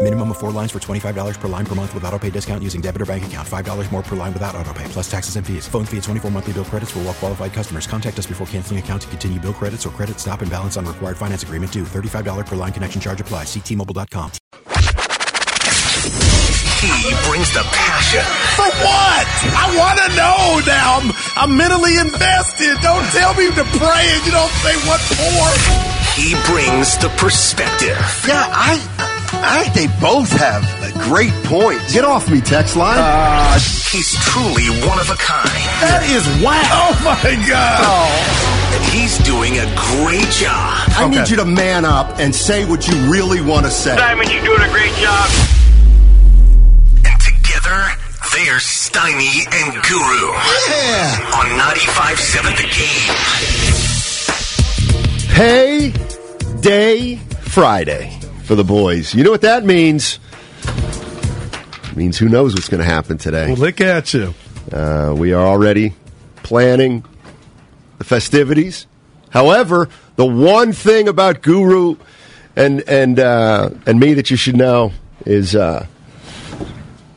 Minimum of four lines for $25 per line per month with auto pay discount using debit or bank account. $5 more per line without auto pay, plus taxes and fees. Phone fee at 24 monthly bill credits for all well qualified customers. Contact us before canceling account to continue bill credits or credit stop and balance on required finance agreement due. $35 per line connection charge apply. Ctmobile.com. He brings the passion. For what? I want to know now. I'm, I'm mentally invested. Don't tell me to pray and you don't say what for. He brings the perspective. Yeah, I, I think they both have a great point. Get off me, text line. Uh, he's truly one of a kind. That is wow. Oh my God. Oh. And he's doing a great job. I okay. need you to man up and say what you really want to say. Diamond, you're doing a great job. And together, they're Steiny and Guru. Yeah. On 95.7 The Game. Hey, day Friday for the boys. You know what that means? It means who knows what's going to happen today. Well, look at you. Uh, we are already planning the festivities. However, the one thing about Guru and and uh, and me that you should know is uh,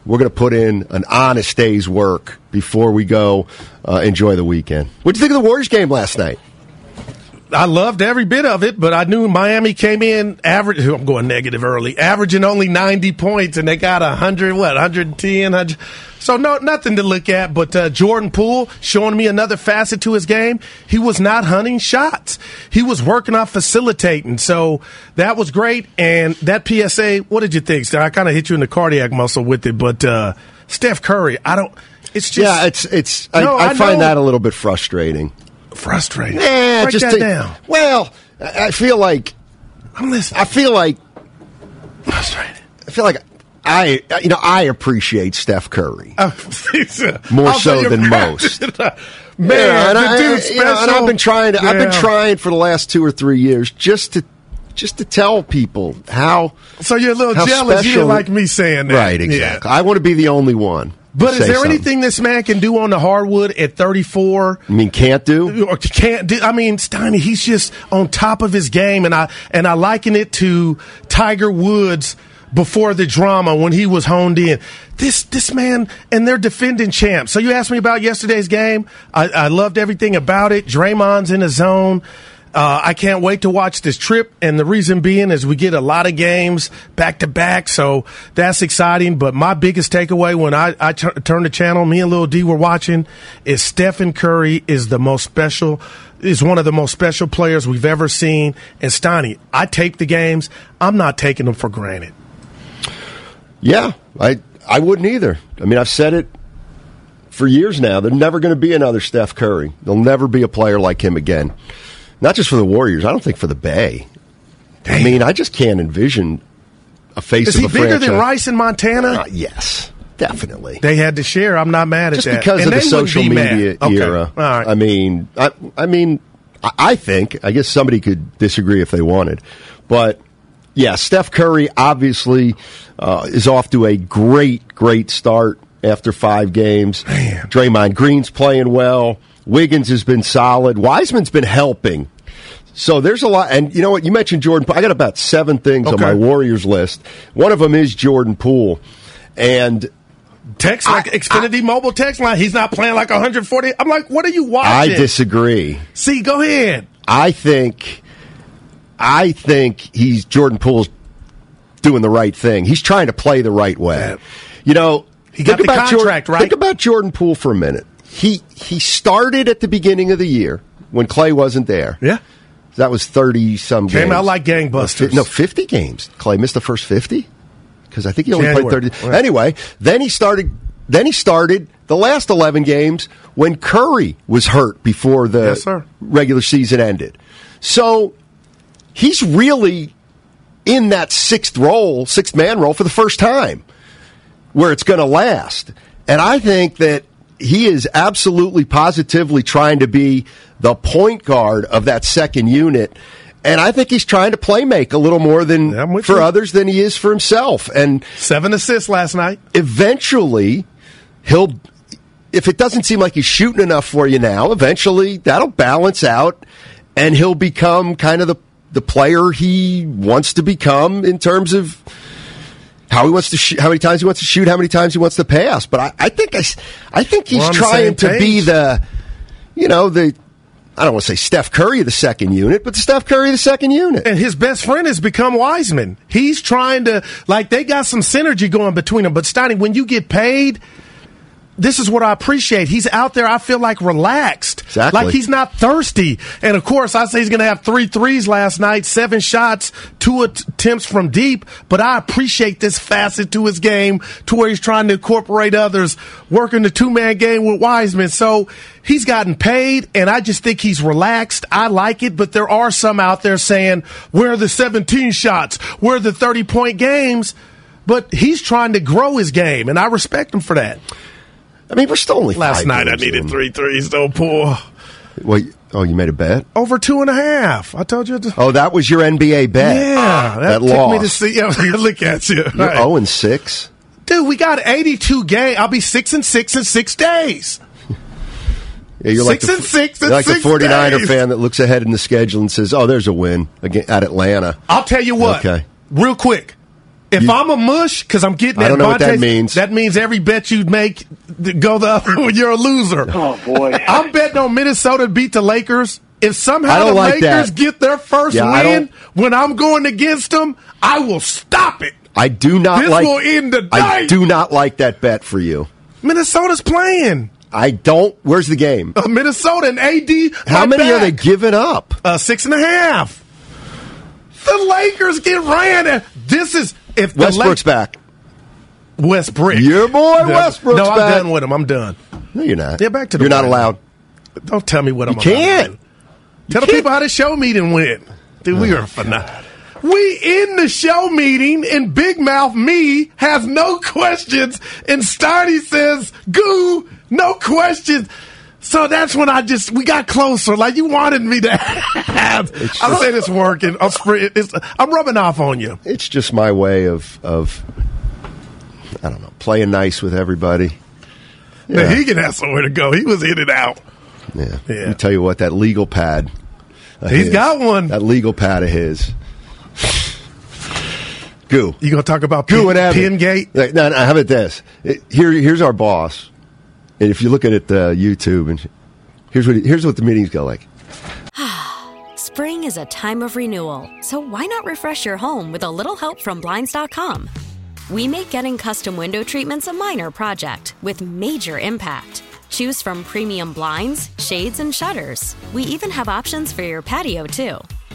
we're going to put in an honest day's work before we go uh, enjoy the weekend. What do you think of the Warriors game last night? I loved every bit of it, but I knew Miami came in average. I'm going negative early, averaging only 90 points, and they got 100, what, 110, 100. So no, nothing to look at. But uh, Jordan Poole showing me another facet to his game. He was not hunting shots. He was working on facilitating. So that was great. And that PSA, what did you think? I kind of hit you in the cardiac muscle with it, but uh, Steph Curry, I don't. It's just yeah. It's it's. No, I, I, I find that a little bit frustrating frustrating. Yeah, Break just that to, down. Well, I feel like I'm listening. I feel like frustrated. I feel like I you know I appreciate Steph Curry uh, more I'll so than most. Man, yeah, and, I, you know, and I've been trying to. Yeah. I've been trying for the last two or three years just to just to tell people how. So you're a little jealous. You like me saying that, right? Exactly. Yeah. I want to be the only one. But is there something. anything this man can do on the hardwood at 34? I mean, can't do or can't do? I mean, Steiny, he's just on top of his game, and I and I liken it to Tiger Woods before the drama when he was honed in. This this man and they're defending champs. So you asked me about yesterday's game. I, I loved everything about it. Draymond's in the zone. Uh, I can't wait to watch this trip, and the reason being is we get a lot of games back to back, so that's exciting. But my biggest takeaway when I, I t- turned the channel, me and Little D were watching, is Stephen Curry is the most special, is one of the most special players we've ever seen. And Steiny, I tape the games, I'm not taking them for granted. Yeah, I I wouldn't either. I mean, I've said it for years now. There's never going to be another Steph Curry. There'll never be a player like him again. Not just for the Warriors. I don't think for the Bay. Damn. I mean, I just can't envision a face. Is he bigger franchise. than Rice in Montana? Uh, yes, definitely. They had to share. I'm not mad just at that. because and of the social media okay. era. All right. I mean, I, I mean, I think. I guess somebody could disagree if they wanted, but yeah, Steph Curry obviously uh, is off to a great, great start after five games. Man. Draymond Green's playing well. Wiggins has been solid. Wiseman's been helping. So there's a lot, and you know what? You mentioned Jordan. Poole. I got about seven things on my Warriors list. One of them is Jordan Poole, and Text like Xfinity mobile text line. He's not playing like 140. I'm like, what are you watching? I disagree. See, go ahead. I think, I think he's Jordan Poole's doing the right thing. He's trying to play the right way. Yeah. You know, He got the contract, Jordan, right? Think about Jordan Poole for a minute. He he started at the beginning of the year when Klay wasn't there. Yeah. That was thirty some games. Came games. out like gangbusters. No, fifty games. Klay missed the first fifty because I think he only January. played thirty. Yeah. Anyway, then he started. Then he started the last eleven games when Curry was hurt before the Yes, regular season ended. So he's really in that sixth role, sixth man role for the first time, where it's going to last. And I think that he is absolutely positively trying to be the point guard of that second unit. And I think he's trying to play make a little more than for you. others than he is for himself. And Seven assists last night. eventually he'll if it doesn't seem like he's shooting enough for you now eventually that'll balance out and he'll become kind of the the player he wants to become in terms of how he wants to shoot, how many times he wants to shoot, how many times he wants to pass. But I, I think I, I think he's We're on the trying to be the, you know, the I don't want to say Steph Curry the second unit, but the Steph Curry the second unit. And his best friend has become Wiseman. He's trying to, like, they got some synergy going between them. But, Steiny, when you get paid, this is what I appreciate. He's out there, I feel like, relaxed. Exactly. Like he's not thirsty. And, of course, I say he's going to have three threes last night, seven shots, two attempts from deep. But I appreciate this facet to his game to where he's trying to incorporate others, working the two man game with Wiseman. So he's gotten paid, and I just think he's relaxed. I like it, but there are some out there saying, where are the 17 shots? Where are the 30 point games? But he's trying to grow his game, and I respect him for that. I mean, we're still only Last night I needed in. three threes, though, poor. Well, oh, you made a bet. Over two and a half. I told you. To, Oh, that was your NBA bet. yeah, ah, that, that took lost. me to see. Yeah, look at you, You're Right. zero and six. dude. We got eighty-two games. I'll be six and six in six days. Yeah, you're Six like the, and six in You're like six the 49er days. fan that looks ahead in the schedule and says, "Oh, there's a win again at Atlanta." I'll tell you what. Okay. Real quick. If I'm a mush, because I'm getting I that don't know what that means. That means every bet you make go the other when you're a loser. Oh boy. I'm betting on Minnesota beat the Lakers. If somehow the like Lakers that. get their first Yeah, win when I'm going against them, I will stop it. I do not This like. will end the night. I do not like that bet for you. Minnesota's playing. I don't. Where's the game? Uh, Minnesota and AD. How right many are they giving up? Uh, six and a half. The Lakers get ran. This is if Westbrook's back. Westbrook. Your boy No, Westbrook's No, I'm back. done with him. I'm done. No, you're not. Yeah, back to the You're not allowed. Don't tell me what I'm can't. about. Tell the can't. people how the show meeting went. Dude, we oh, are phenomenal. We in the show meeting, and Big Mouth me has no questions, and Steiny says, "Goo, no questions." So that's when I just we got closer. Like you wanted me to have. I'm saying it's working. I'm, it's, I'm rubbing off on you. It's just my way of of I don't know playing nice with everybody. Now, Yeah. he can have somewhere to go. He was in and out. Yeah. Yeah. Let me tell you what, that legal pad. He's his- got one. That legal pad of his. Goo. You gonna talk about Goo Pin, and Evan. Pingate? Like, No, no, how about this? It- here, here's our boss. And if you look at it, uh, YouTube, and here's what here's what the meetings go like. Spring is a time of renewal, so why not refresh your home with a little help from Blinds.com? We make getting custom window treatments a minor project with major impact. Choose from premium blinds, shades, and shutters. We even have options for your patio, too.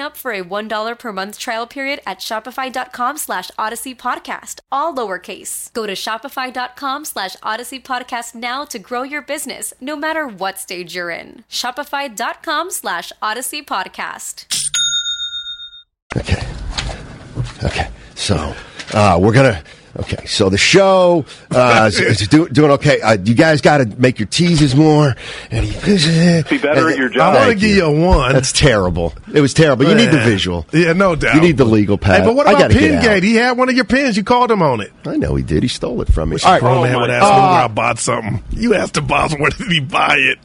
up for a $1 per month trial period at shopify.com slash odyssey podcast, all lowercase. Go to shopify.com slash odyssey podcast now to grow your business, no matter what stage you're in. Shopify.com slash odyssey podcast. Okay. Okay. So uh, we're gonna. Okay, so the show uh, is, is do, doing okay. Uh, you guys got to make your teases more. And Be better at your job. I want to give you a one. That's terrible. It was terrible. You need the visual. Yeah, no doubt. You need the legal pad. Hey, but what about gotta get. Pingate? He had one of your pins. You called him on it. I know he did. He stole it from me. Wish All a right. grown Oh, man would ask me God. where I bought something. You asked the boss where did he buy it.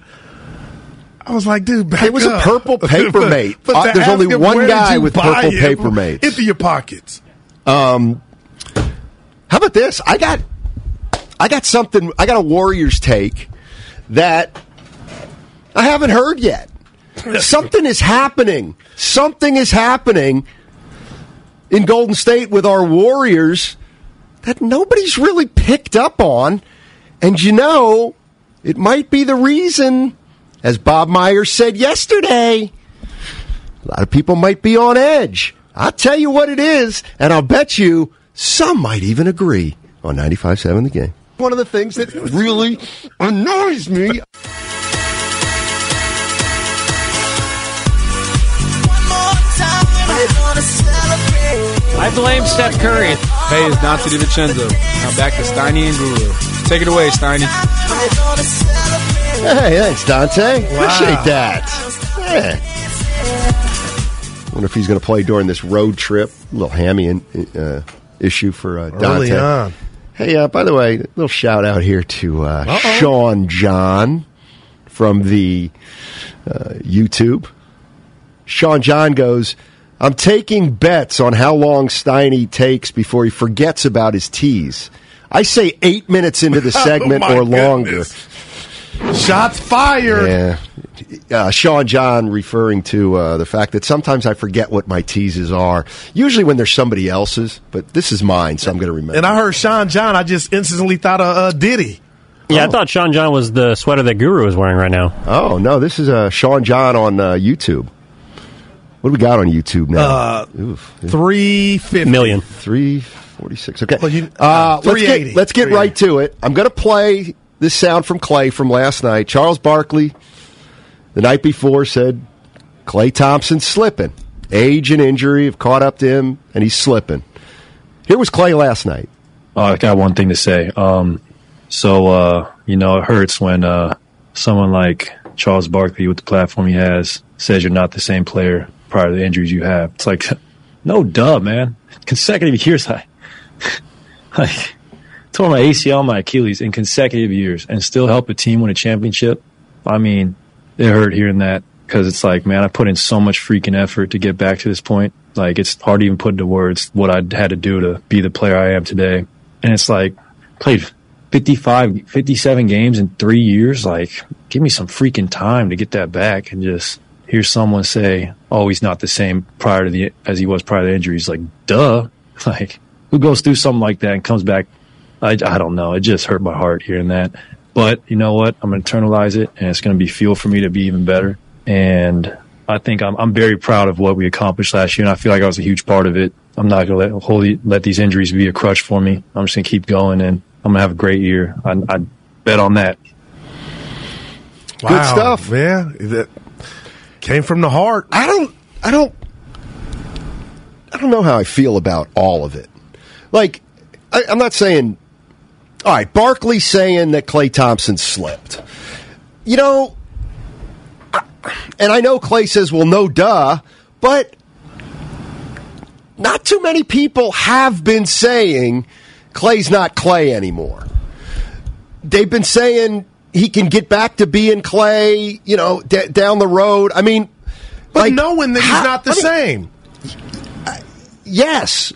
I was like, dude, back It was a purple paper mate. But Uh, there's only one guy with purple it? paper mates. Into your pockets. Um, how about this? I got, I got something. I got a Warriors take that I haven't heard yet. something is happening. Something is happening in Golden State with our Warriors that nobody's really picked up on, and you know, it might be the reason, as Bob Myers said yesterday. A lot of people might be on edge. I'll tell you what it is, and I'll bet you some might even agree on 95.7 the game. One of the things that really annoys me. I blame Steph Curry. Hey, it's Donte DiVincenzo. Now back to Steiny and Guru. Take it away, Steiny. Hey, thanks, Donte. Appreciate that. Yeah. Wonder if he's going to play during this road trip. A little hammy in, uh, issue for uh, Donte. Early on. Hey, uh, by the way, a little shout out here to uh, Sean John from the uh, YouTube. Sean John goes, I'm taking bets on how long Steiny takes before he forgets about his teas. I say eight minutes into the segment Oh, or longer. goodness. Shots fired. Yeah. Uh, Sean John referring to uh, the fact that sometimes I forget what my teases are. Usually when there's somebody else's, but this is mine, so I'm going to remember. And I heard Sean John. I just instantly thought of uh, Diddy. Yeah, I thought Sean John was the sweater that Guru is wearing right now. Oh no, this is uh, Sean John on uh, YouTube. What do we got on YouTube now? Uh, Oof. Three fifty Million. Three forty-six. Okay. Well, you- uh, let's 380. get let's get right to it. I'm going to play this sound from Klay from last night. Charles Barkley, the night before, said Klay Thompson's slipping. Age and injury have caught up to him, and he's slipping. Here was Klay last night. Oh, I got one thing to say. Um, so, uh, you know, it hurts when uh, someone like Charles Barkley, with the platform he has, says you're not the same player prior to the injuries you have. It's like, no duh, man. Consecutive years, I like tore my ACL, my Achilles in consecutive years, and still help a team win a championship. I mean, it hurt hearing that because it's like, man, I put in so much freaking effort to get back to this point. Like, it's hard to even put into words what I had to do to be the player I am today. And it's like, played 55, 57 games in three years. Like, give me some freaking time to get that back and just hear someone say, "Oh, he's not the same prior to the as he was prior to the injury." He's like, "Duh!" Like, who goes through something like that and comes back? I, I don't know. It just hurt my heart hearing that. But you know what? I'm going to internalize it, and it's going to be fuel for me to be even better. And I think I'm, I'm very proud of what we accomplished last year, and I feel like I was a huge part of it. I'm not going to let hold, let these injuries be a crutch for me. I'm just going to keep going, and I'm going to have a great year. I, I bet on that. Wow. Good stuff. Yeah, that came from the heart. I don't. I don't. I don't know how I feel about all of it. Like, I, I'm not saying. All right, Barkley saying that Klay Thompson slipped. You know, and I know Klay says, "Well, no, duh," but not too many people have been saying Klay's not Klay anymore. They've been saying he can get back to being Klay, you know, d- down the road. I mean, But like, knowing that he's how- not the I mean, same. Yes,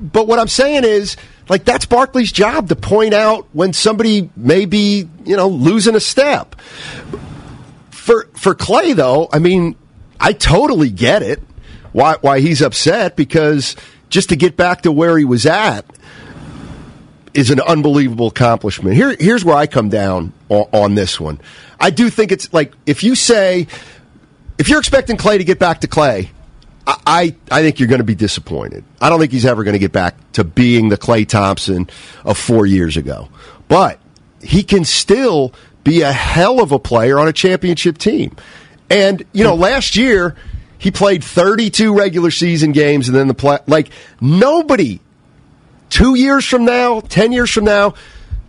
but what I'm saying is, like, that's Barkley's job to point out when somebody may be, you know, losing a step. For for Klay, though, I mean, I totally get it. Why why he's upset because just to get back to where he was at is an unbelievable accomplishment. Here here's where I come down on, on this one. I do think it's like if you say if you're expecting Klay to get back to Klay, I, I think you're going to be disappointed. I don't think he's ever going to get back to being the Klay Thompson of four years ago. But he can still be a hell of a player on a championship team. And you know, last year he played 32 regular season games, and then the play like nobody. Two years from now, ten years from now,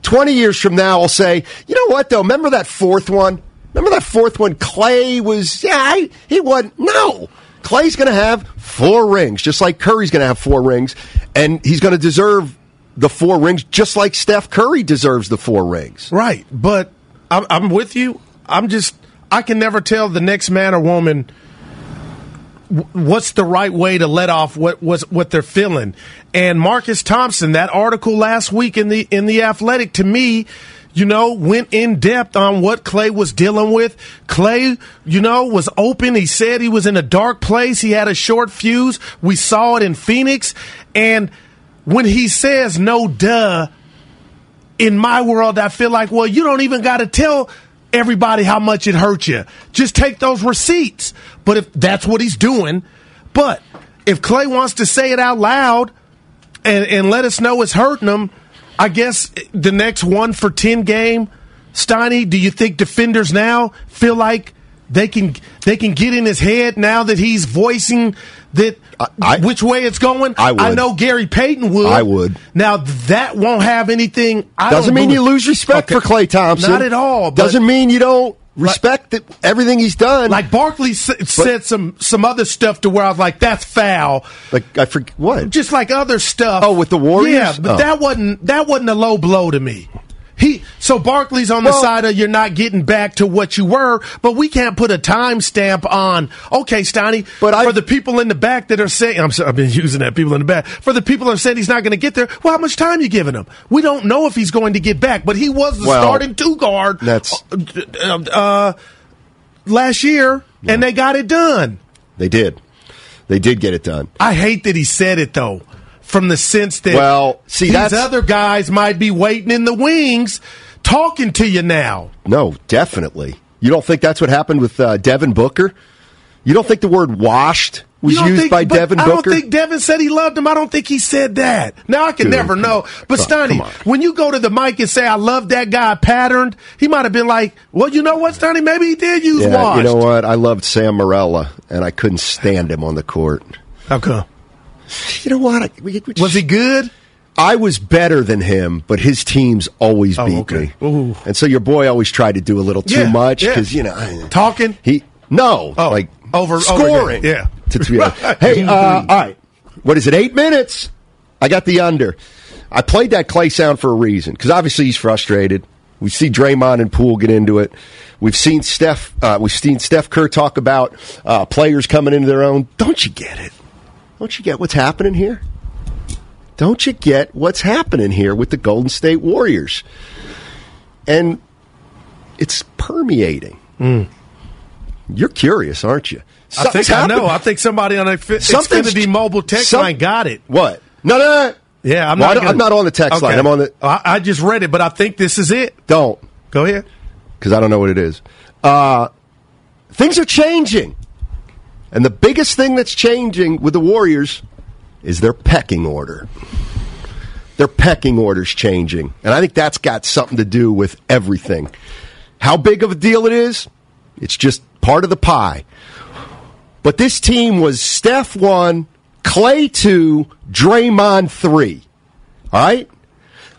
twenty years from now, I'll say, you know what though? Remember that fourth one? Remember that fourth one? Klay was yeah, he wasn't. No, Klay's going to have four rings, just like Curry's going to have four rings, and he's going to deserve the four rings, just like Steph Curry deserves the four rings. Right, but I'm, I'm with you. I'm just I can never tell the next man or woman what's the right way to let off what what they're feeling. And Marcus Thompson, that article last week in the in the Athletic, to me. You know, went in depth on what Klay was dealing with. Klay, you know, was open. He said he was in a dark place. He had a short fuse. We saw it in Phoenix. And when he says no duh, in my world, I feel like, well, you don't even got to tell everybody how much it hurt you. Just take those receipts. But if that's what he's doing, but if Klay wants to say it out loud and, and let us know it's hurting him, I guess the next one for 10 game, Steiny, do you think defenders now feel like they can they can get in his head now that he's voicing that which way it's going? I would. know Gary Payton would. I would. Now that won't have anything. I Doesn't don't mean you lose respect Okay. for Klay Thompson. Not at all. Doesn't mean you don't respect that everything he's done. like Barkley s- said some some other stuff to where I was like, "That's foul." Like I forget what. Just like other stuff. Oh, with the Warriors? Yeah, but Oh. that wasn't that wasn't a low blow to me. So Barkley's on the Well- side of you're not getting back to what you were, but we can't put a timestamp on. Okay, Steiny, But I- for the people in the back that are saying, I'm sorry, I've been using that people in the back. For the people that have said he's not going to get there, well, how much time you giving him? We don't know if he's going to get back, but he was the Well, starting two guard. that's- uh, uh, last year, and they got it done. They did. They did get it done. I hate that he said it though, from the sense that Well, see, these other guys might be waiting in the wings, talking to you now. No, definitely. You don't think that's what happened with uh, Devin Booker? You don't think the word "washed" was used think- by Devin I don't think Devin said he loved him. I don't think he said that. Now I can Dude, never know. But Stoney, when you go to the mic and say I love that guy patterned, he might have been like, "Well, you know what, Stoney? Maybe he did use yeah, washed." you know what? I loved Sam Morella, and I couldn't stand him on the court. How come? You know what? I, we- Was he good? I was better than him, but his teams always Oh, beat okay. me. Ooh. And so your boy always tried to do a little too Yeah, much yeah. because you know Talking. he no Oh, like over- scoring. over- yeah. To three. hey, uh, all right. What is it? Eight minutes. I got the under. I played that Klay sound for a reason because obviously he's frustrated. We see Draymond and Poole get into it. We've seen Steph. Uh, we've seen Steve Kerr talk about uh, players coming into their own. Don't you get it? Don't you get what's happening here? Don't you get what's happening here with the Golden State Warriors? and it's permeating. You're curious, aren't you? I think Something's I know. I think somebody on a fi- Something's- Xfinity mobile text some- line got it. What? No, no, no. Yeah, I'm Well, not. Gonna- I'm not on the text line. I'm on the- I, I just read it, but I think this is it. Don't. Go ahead. because I don't know what it is. Uh, things are changing. And the biggest thing that's changing with the Warriors is their pecking order. Their pecking order's changing. And I think that's got something to do with everything. How big of a deal it is, it's just part of the pie. But this team was Steph 1, Klay 2, Draymond 3. All right?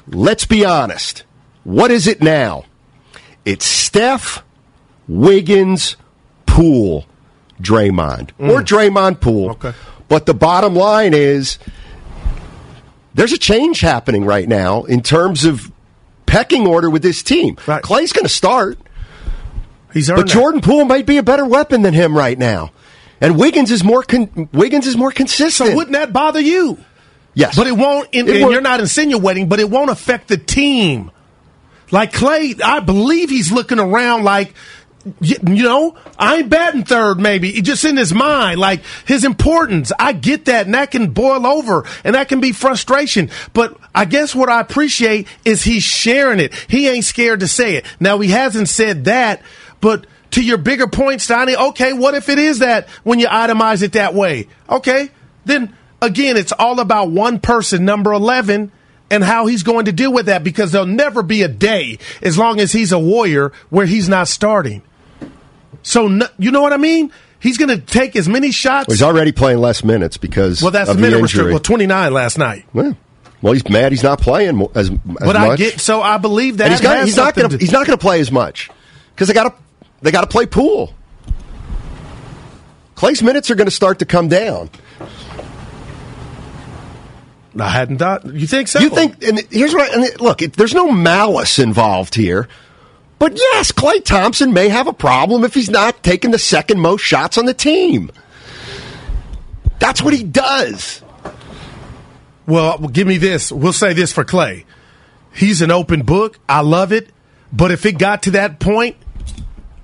Let's be honest. What is it now? It's Steph, Wiggins, Poole, Draymond, or mm. Draymond Poole. Okay. But the bottom line is there's a change happening right now in terms of pecking order with this team. Klay's going to start, He's but earned that. Jordan Poole might be a better weapon than him right now. And Wiggins is more con- Wiggins is more consistent. So wouldn't that bother you? yes, But it won't, and, It won't- you're not insinuating, but it won't affect the team. Like Klay, I believe he's looking around like, you know, I ain't batting third, maybe. It just in his mind, like his importance. I get that, and that can boil over, and that can be frustration. But I guess what I appreciate is he's sharing it. He ain't scared to say it. Now, he hasn't said that, but to your bigger point, Steiny, okay, what if it is that when you itemize it that way? Okay, then again, it's all about one person, number 11, and how he's going to deal with that because there'll never be a day, as long as he's a warrior, where he's not starting. So, no, you know what I mean? He's going to take as many shots. Well, he's already playing less minutes because well, that's of the minute restriction. Well, 29 last night. Well, well, he's mad he's not playing as, as But I get, so I believe that and he's, got, he's not going to to- he's not going to play as much because they got to they got to play pool. Klay's minutes are going to start to come down. I hadn't thought. You think so? You think? And here's what. I, and look, it, there's no malice involved here. But yes, Klay Thompson may have a problem if he's not taking the second most shots on the team. That's what he does. Well, give me this. We'll say this for Klay. He's an open book. I love it. But if it got to that point,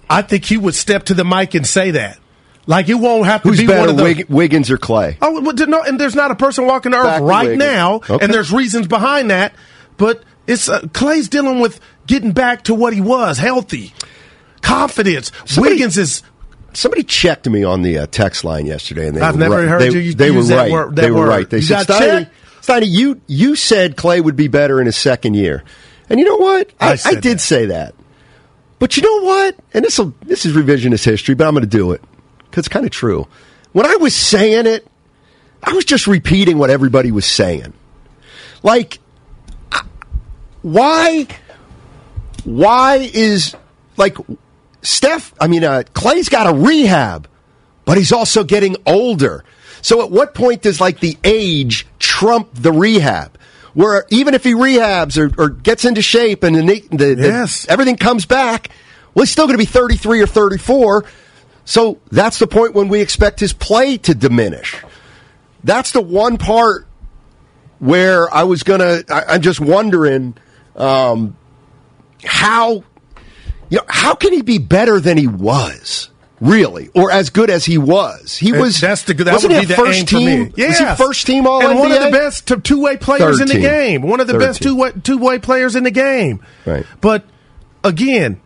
I think he would step to the mic and say that. Like it won't have to Who's be one of the Wig- Wiggins or Klay? Oh, well, no, and there's not a person walking the earth Back right now, Okay. and there's reasons behind that. But it's uh, Klay's dealing with getting back to what he was, healthy, confidence. Somebody- Wiggins is. Somebody checked me on the uh, text line yesterday, and they I've were never right. heard they, you they were right. word- they that were right. They You said, Steiny. Steiny, you you said Klay would be better in his second year, and you know what? I I, I, did that. say that. But you know what? And this this is revisionist history, but I'm going to do it because it's kind of true. When I was saying it, I was just repeating what everybody was saying. Like, why? Why is like Steph? I mean, uh, Klay's got a rehab, but he's also getting older. So, at what point does like the age trump the rehab? Where even if he rehabs or, or gets into shape and the, the, the- Yes. everything comes back, well, he's still going to be 33 or 34. So that's the point when we expect his play to diminish. That's the one part where I was going to, I'm just wondering um, how, you know, how can he be better than he was? Really, or as good as he was? He was. That's the that wasn't would he be the first team? me. Was he first team All and one of the best two way players Third in the team. game. One of the Third best two way two way players in the game. Right. But again,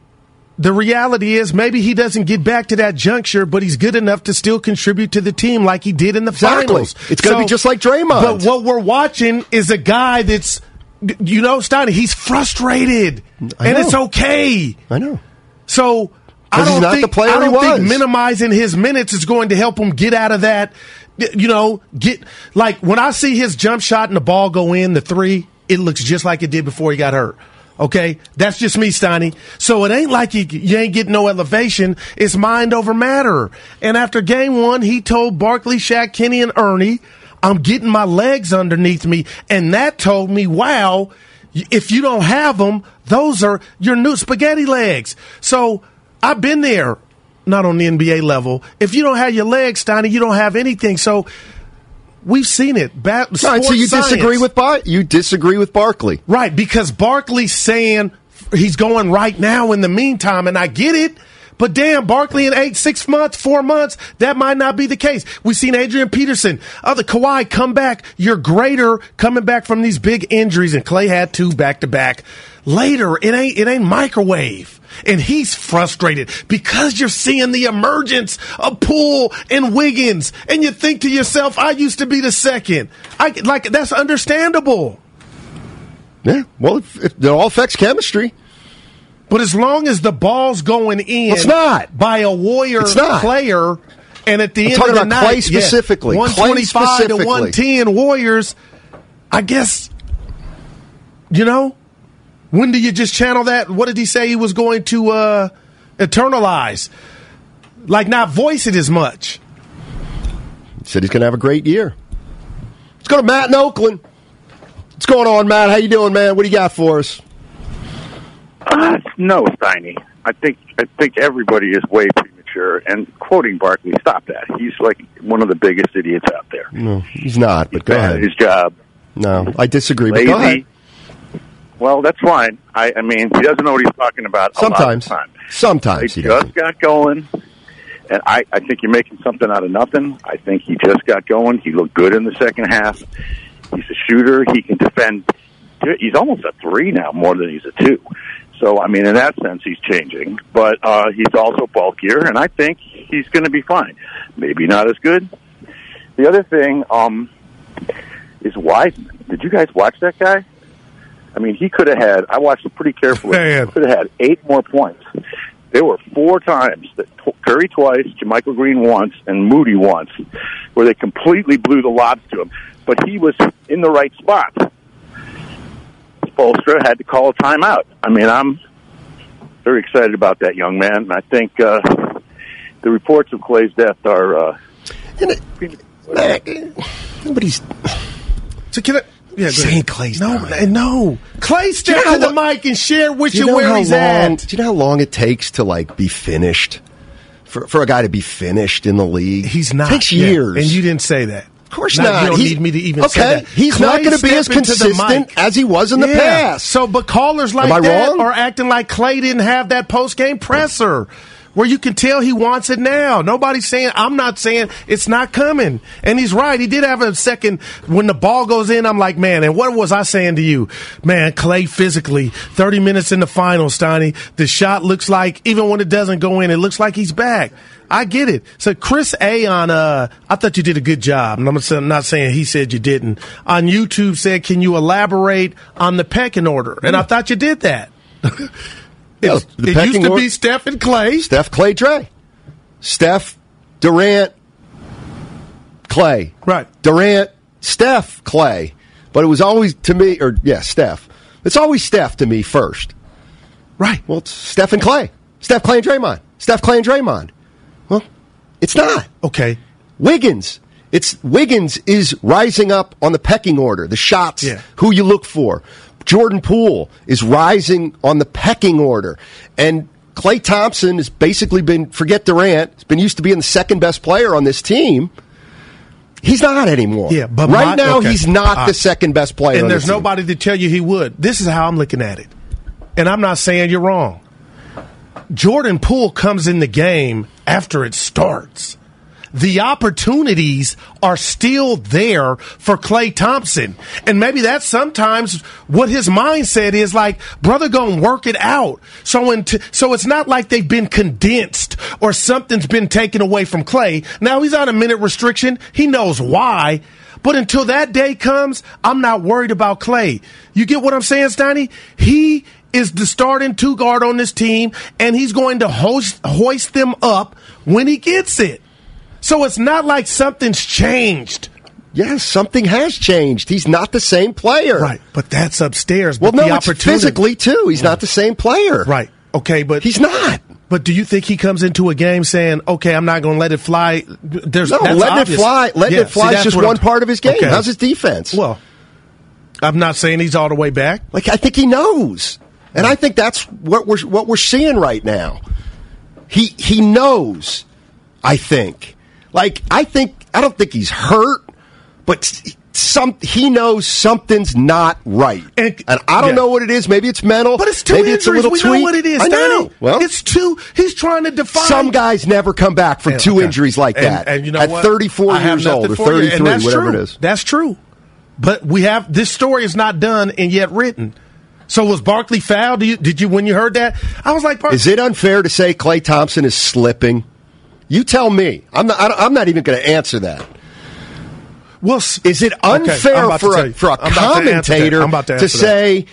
the reality is maybe he doesn't get back to that juncture, but he's good enough to still contribute to the team like he did in the Exactly. finals. It's gonna be just like Draymond. But what we're watching is a guy that's, you know, Steiny, he's frustrated, and it's okay. I know. So I don't think the player I don't think minimizing his minutes is going to help him get out of that. You know, get like when I see his jump shot and the ball go in the three, it looks just like it did before he got hurt. Okay, that's just me, Steiny. So it ain't like you, you ain't getting no elevation. It's mind over matter. And after game one, he told Barkley, Shaq, Kenny, and Ernie, "I'm getting my legs underneath me," and that told me, "Wow." If you don't have them, those are your new spaghetti legs. So I've been there, not on the NBA level. If you don't have your legs, Steiny, you don't have anything. So we've seen it. Ba- right, so you sports disagree with Bar- you disagree with Barkley. right because Barkley's saying he's going right now in the meantime, and I get it. But damn, Barkley in eight, six months, four months, that might not be the case. We've seen Adrian Peterson, other Kawhi come back. You're greater coming back from these big injuries, and Klay had two back to back. Later, it ain't it ain't microwave. And he's frustrated because you're seeing the emergence of Poole and Wiggins, and you think to yourself, "I used to be the second. I like that's understandable. Yeah, well, it, it, it all affects chemistry. But as long as the ball's going in, It's not. by a Warrior player, and at the I'm end talking of the about night, Klay specifically. yeah, 125 to 110 Warriors, I guess, you know, when do you just channel that? What did he say he was going to uh, eternalize? Like not voice it as much. He Said he's going to have a great year. Let's go to Matt in Oakland. What's going on, Matt? How you doing, man? What do you got for us? Uh, no, Steiny. I think I think everybody is way premature. And quoting Barkley, stop that. He's like one of the biggest idiots out there. No, he's not. But go Bad ahead. his job. No, I disagree. But go ahead. Well, that's fine. I, I mean, he doesn't know what he's talking about. a lot of Sometimes, time. sometimes he does. just got going, and I, I think you're making something out of nothing. I think he just got going. He looked good in the second half. He's a shooter. He can defend. He's almost a three now, more than he's a two. So, I mean, in that sense, he's changing. But uh, he's also bulkier, and I think he's going to be fine. Maybe not as good. The other thing um, is Wiseman. Did you guys watch that guy? I mean, he could have had. I watched it pretty carefully. Man. He could have had eight more points. There were four times that Curry twice, Michael Green once, and Moody once, where they completely blew the lobs to him. But he was in the right spot. Spoelstra had to call a timeout. I mean, I'm very excited about that young man, and I think uh, the reports of Klay's death are. Uh, Nobody's So can I? Yeah, go saying. Klay's no, dying. no. Clay step you know to the how mic and share with Do you, you know where he's long? at. Do you know how long it takes to like be finished? For for a guy to be finished in the league, He's not. It takes Yeah, years. and you didn't say that. Of course Not- not. You don't He's- need me to even okay. say that. He's not gonna be as stepped into the consistent as he was in the Yeah. past. So, but callers like that wrong? are acting like Klay didn't have that post game presser. Where you can tell he wants it now. Nobody's saying, I'm not saying it's not coming. And he's right. He did have a second when the ball goes in. I'm like, man, and what was I saying to you? Man, Klay physically, 30 minutes in the final, Steiny. The shot looks like, even when it doesn't go in, it looks like he's back. I get it. So Chris A on uh I thought you did a good job. And I'm not- not saying he said you didn't. On YouTube said, "Can you elaborate on the pecking order?" And I thought you did that. It, the it pecking used to order- be Steph and Klay. Steph, Klay, Dre, Steph, Durant, Klay, Right. Durant, Steph, Klay. But it was always to me, or yeah, Steph. It's always Steph to me first. Right. Well, it's Steph and Klay. Steph, Klay, and Draymond. Steph, Klay, and Draymond. Well, it's not. Okay. Wiggins. It's Wiggins is rising up on the pecking order, the shots, Yeah. who you look for. Jordan Poole is rising on the pecking order. And Klay Thompson has basically been, forget Durant, has been used to being the second best player on this team. He's not anymore. Yeah, but right my- now okay. he's not the second best player. on And there's the nobody to tell you he would. This is how I'm looking at it. And I'm not saying you're wrong. Jordan Poole comes in the game after it starts. The opportunities are still there for Klay Thompson. And maybe that's sometimes what his mindset is like, brother, gonna work it out. So, when t- so it's not like they've been condensed or something's been taken away from Klay. Now he's on a minute restriction. He knows why. But until that day comes, I'm not worried about Klay. You get what I'm saying, Steiny? He is the starting two guard on this team, and he's going to hoist, hoist them up when he gets it. So it's not like something's changed. Yes, something has changed. He's not the same player. Right, but that's upstairs. Well, But no, the it's opportunity- physically too. He's not the same player. Right. Okay, but He's not. But do you think he comes into a game saying, "Okay, I'm not going to let it fly"? There's No, that's letting obvious. it fly. Letting Yeah, it fly see, is just one I'm- part of his game. Okay. How's his defense? Well, I'm not saying he's all the way back. Like I think he knows, and I think that's what we're what we're seeing right now. He he knows. I think. Like I think I don't think he's hurt, but some he knows something's not right, and, I don't yeah. know what it is. Maybe it's mental. But it's two Maybe injuries. it's a little we tweak. know what it is. I know. Danny. Well, it's two. He's trying to define. some guys never come back from two okay. injuries like And- that. And, you know at what? 34 I years old or 33, that's whatever true. it is. That's true. But we have this story is not done and yet written. So was Barkley fouled? Did you, did you when you heard that? I was like, Is it unfair to say Klay Thompson is slipping? You tell me. I'm not. I don't- I'm not even going to answer that. Well, Is it unfair to for a, for a I'm to commentator to to, answer say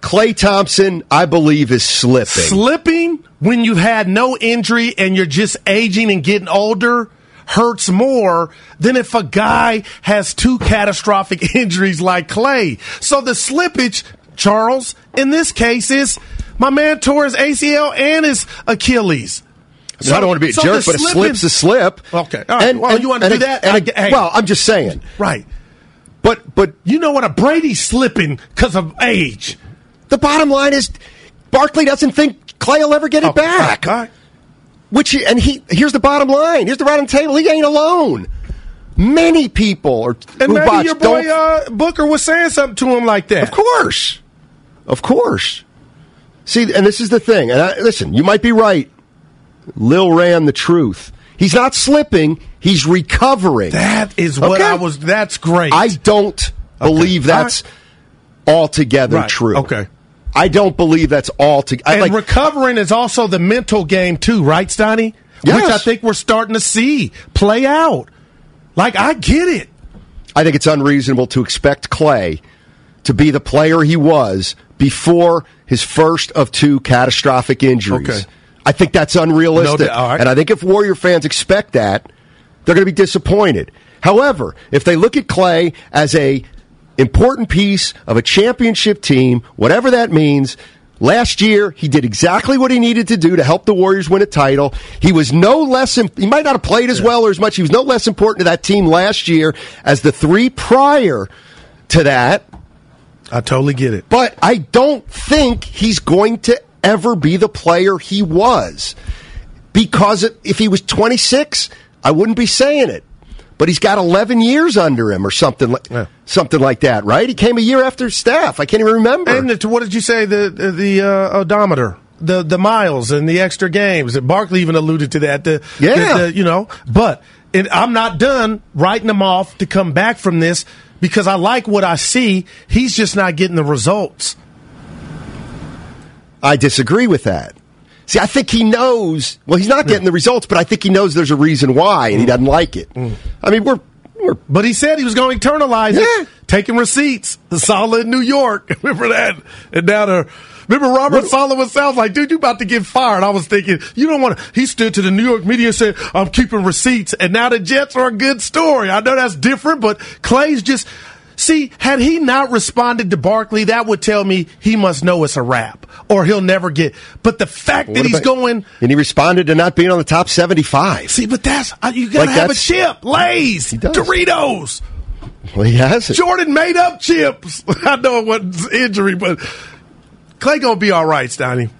Klay Thompson, I believe, is slipping? slipping when you've had no injury and you're just aging and getting older hurts more than if a guy has two catastrophic injuries like Klay. So the slippage, Charles, in this case is my man tore his ACL and his Achilles. I, mean, I don't want to be a so jerk, but a slip's a slip. Okay. All right. Well, you want to do that? and I a- hey. well, I'm just saying. Right. But but You know what? A Brady's slipping because of age. the bottom line is, Barkley doesn't think Klay will ever get it Okay, back. all right. Which and he here's the bottom line. Here's the right table. He ain't alone. Many people are And maybe your boy uh, Booker was saying something to him like that. Of course. Of course. See, and this is the thing. And I, listen, you might be right. Lil ran the truth. He's not slipping. He's recovering. That is what Okay. I was. That's great. I don't believe All that's altogether Right. true. Okay. I don't believe that's all together. and Like, recovering is also the mental game too, right, Steiny? Which I think we're starting to see play out. Like I get it. I think it's unreasonable to expect Klay to be the player he was before his first of two catastrophic injuries. Okay. I think that's unrealistic. No right. And I think if Warrior fans expect that, they're going to be disappointed. However, if they look at Klay as a important piece of a championship team, whatever that means, last year he did exactly what he needed to do to help the Warriors win a title. He was no less im- he might not have played as well or as much. He was no less important to that team last year as the 3 prior to that. I totally get it. But I don't think he's going to ever be the player he was. Because if he was 26, I wouldn't be saying it. But he's got 11 years under him or something like something like that, right? He came a year after Steph. I can't even remember. And the, what did you say? The the, uh, odometer, the the miles, and the extra games. Barkley even alluded to that. The, Yeah. the- the- you know. But and I'm not done writing him off to come back from this because I like what I see. He's just not getting the results. I disagree with that. See, I think he knows. Well, he's not getting the results, but I think he knows there's a reason why, and he doesn't like it. I mean, we're we're But he said he was going to internalize Yeah. it, taking receipts. Solid New York. Remember that? And now the. Remember Robert Saleh was sounds like, dude, you about to get fired. I was thinking, you don't want to. He stood to the New York media and said, I'm keeping receipts. And now the Jets are a good story. I know that's different, but Klay's just. See, had he not responded to Barkley, that would tell me he must know it's a wrap or he'll never get. But the fact that What he's about- going. and he responded to not being on the top 75. See, but that's. uh, You got to Like have a chip. Lay's. Doritos. Well, he hasn't. Jordan made up chips. I know it wasn't injury, but Klay gonna be all right, Steiny.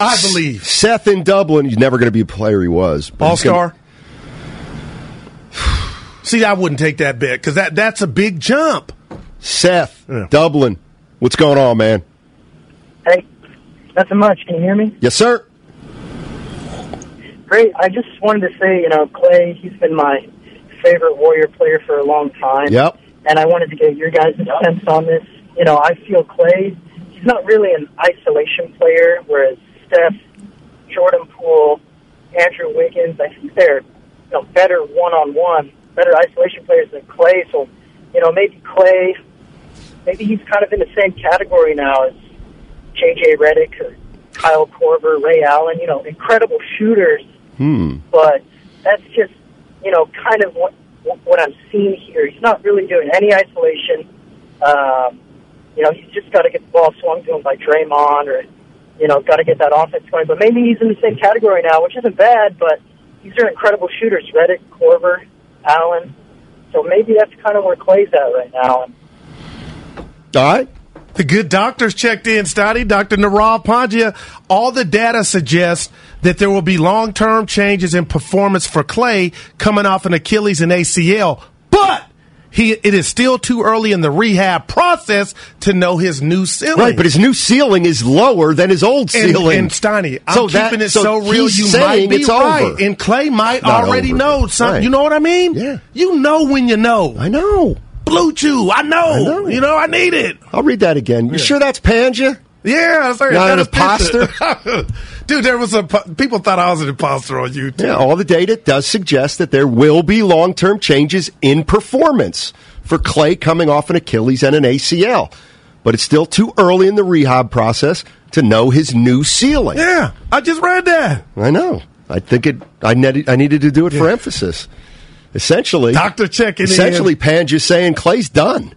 I believe. Seth in Dublin, he's never going to be a player he was. All star. See, I wouldn't take that bet because that that's a big jump. Seth, Yeah. Dublin, what's going on, man? Hey, nothing much. Can you hear me? Yes, sir. Great. I just wanted to say, you know, Klay, he's been my favorite Warrior player for a long time. Yep. And I wanted to get your guys' sense on this. You know, I feel Klay, he's not really an isolation player, whereas Steph, Jordan Poole, Andrew Wiggins, I think they're, you know, better one-on-one, better isolation players than Klay. So, you know, maybe Klay, maybe he's kind of in the same category now as J.J. Redick or Kyle Korver, Ray Allen, you know, incredible shooters Hmm. but that's just you know kind of what what I'm seeing here. He's not really doing any isolation. Um, you know, he's just got to get the ball swung to him by Draymond, or you know, got to get that offense going. But maybe he's in the same category now, which isn't bad. But these are incredible shooters: Redick, Korver, Allen. So maybe that's kind of where Klay's at right now. All right. The good doctors checked in, Stoddy. Dr. Narav Pandya. All the data suggests that there will be long term changes in performance for Klay coming off an Achilles and ACL. He it is still too early in the rehab process to know his new ceiling. Right, but his new ceiling is lower than his old ceiling. and Steiny, I'm So keeping that- it so so, real. You saying might be it's right, over. and Klay might Not already over. know something. Right. You know what I mean? Yeah. You know when you know. I know. BlueChew, I know. I know. You know, I need it. I'll read that again. You sure that's Panja? Yeah, sorry, Not an that imposter? Dude, there was a people thought I was an imposter on YouTube. Yeah, all the data does suggest that there will be long term changes in performance for Klay coming off an Achilles and an ACL. But it's still too early in the rehab process to know his new ceiling. Yeah, I just read that. I know. I think it. I needed. I needed to do it for emphasis. Essentially, Doctor checking in. Essentially, Pan just saying Klay's done.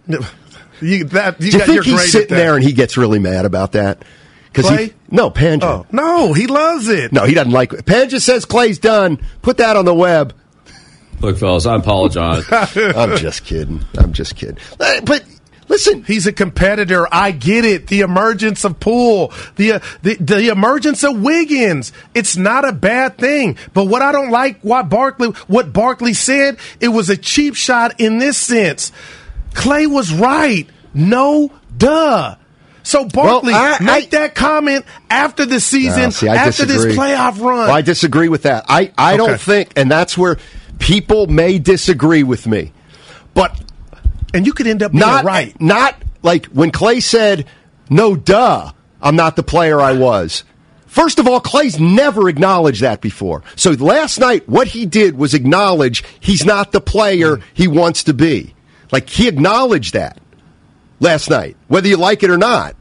You, that, you do you think he's sitting there and he gets really mad about that? Because Klay? he no Panja. Oh no, he loves it. No, he doesn't like it. Panja says Klay's done. Put that on the web. Look, fellas, I apologize. I'm just kidding. I'm just kidding. Uh, But listen, He's a competitor. I get it. The emergence of Poole, the, uh, the the emergence of Wiggins. It's not a bad thing. But what I don't like, what Barkley, what Barkley said, it was a cheap shot in this sense. Klay was right. No, duh. So Barkley, I- make I- that comment after the season, No, see, after disagree. this playoff run. Well, I disagree with that. I, I don't think, and that's where people may disagree with me. But and you could end up being not right. Not like when Klay said, "No, duh, I'm not the player I was." First of all, Klay's never acknowledged that before. So last night, what he did was acknowledge he's not the player he wants to be. Like he acknowledged that last night, whether you like it or not.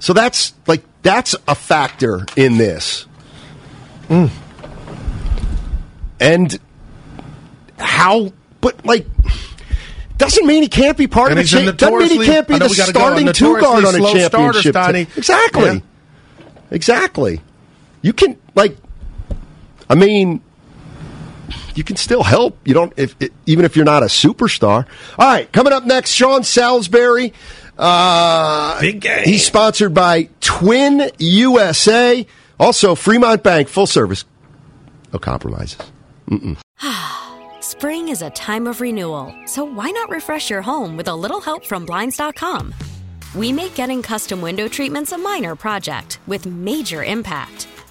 So that's like that's a factor in this. Mm. And how, but like, doesn't mean he can't be part And of the cha- Doesn't mean he can't be the we gotta go, starting two guard on a starter, championship. team. Exactly. Yeah. Exactly. You can like, I mean, you can still help. You don't if, if even if you're not a superstar. All right, coming up next, Sean Salisbury. Uh, Big game. He's sponsored by Twin USA. Also, Fremont Bank, full service. No compromises. Mm-mm. Spring is a time of renewal, so why not refresh your home with a little help from Blinds.com? We make getting custom window treatments a minor project with major impact.